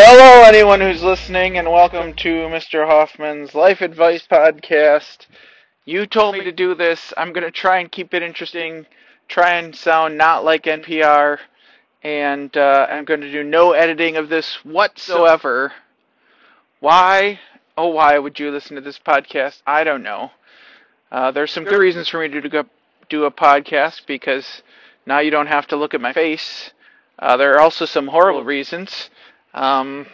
Hello, anyone who's listening, and welcome to Mr. Hoffman's Life Advice Podcast. You told me to do this. I'm going to try and keep it interesting, try and sound not like NPR, and uh, I'm going to do no editing of this whatsoever. Why? Oh, why would you listen to this podcast? I don't know. Uh, there's some good reasons for me to do, a podcast because now you don't have to look at my face. Uh, there are also some horrible reasons. Um,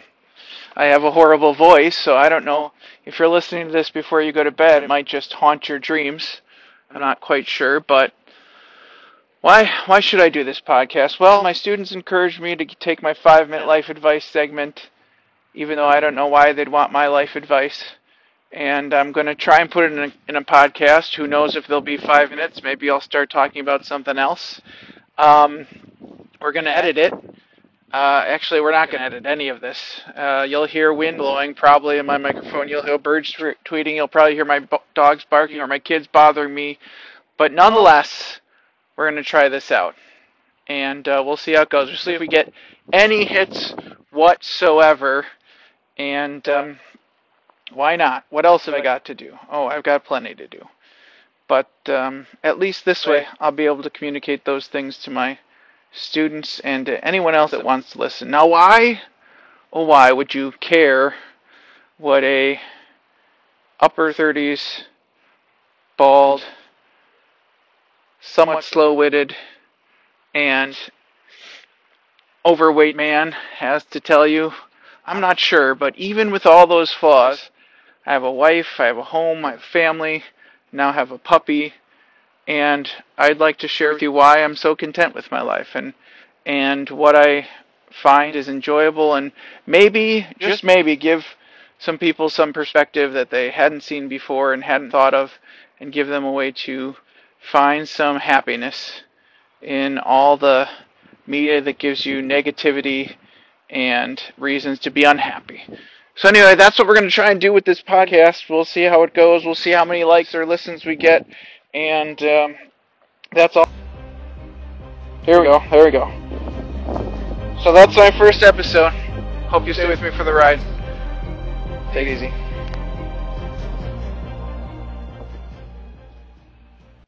I have a horrible voice, so I don't know if you're listening to this before you go to bed. It might just haunt your dreams. I'm not quite sure, but why why should I do this podcast? Well, my students encouraged me to take my five minute life advice segment, even though I don't know why they'd want my life advice. And I'm going to try and put it in a, in a podcast. Who knows if there'll be five minutes? Maybe I'll start talking about something else. Um, we're going to edit it. Uh, actually, we're not going to edit any of this. Uh, you'll hear wind blowing probably in my microphone. You'll hear birds tweeting. You'll probably hear my b- dogs barking or my kids bothering me. But nonetheless, we're going to try this out. And uh, we'll see how it goes. We'll see if we get any hits whatsoever. And um, why not? What else have I got to do? Oh, I've got plenty to do. But um, at least this way, I'll be able to communicate those things to my students and to anyone else that wants to listen. Now, why, oh, why would you care what a upper 30s, bald, somewhat slow witted, and overweight man has to tell you? I'm not sure, but even with all those flaws, I have a wife, I have a home, I have family, now have a puppy, and I'd like to share with you why I'm so content with my life and and what I find is enjoyable and maybe just maybe give some people some perspective that they hadn't seen before and hadn't thought of and give them a way to find some happiness in all the media that gives you negativity and reasons to be unhappy. So anyway, that's what we're going to try and do with this podcast. We'll see how it goes. We'll see how many likes or listens we get, and um, that's all. Here we go. There we go. So that's my first episode. Hope you stay with me for the ride. Take it easy.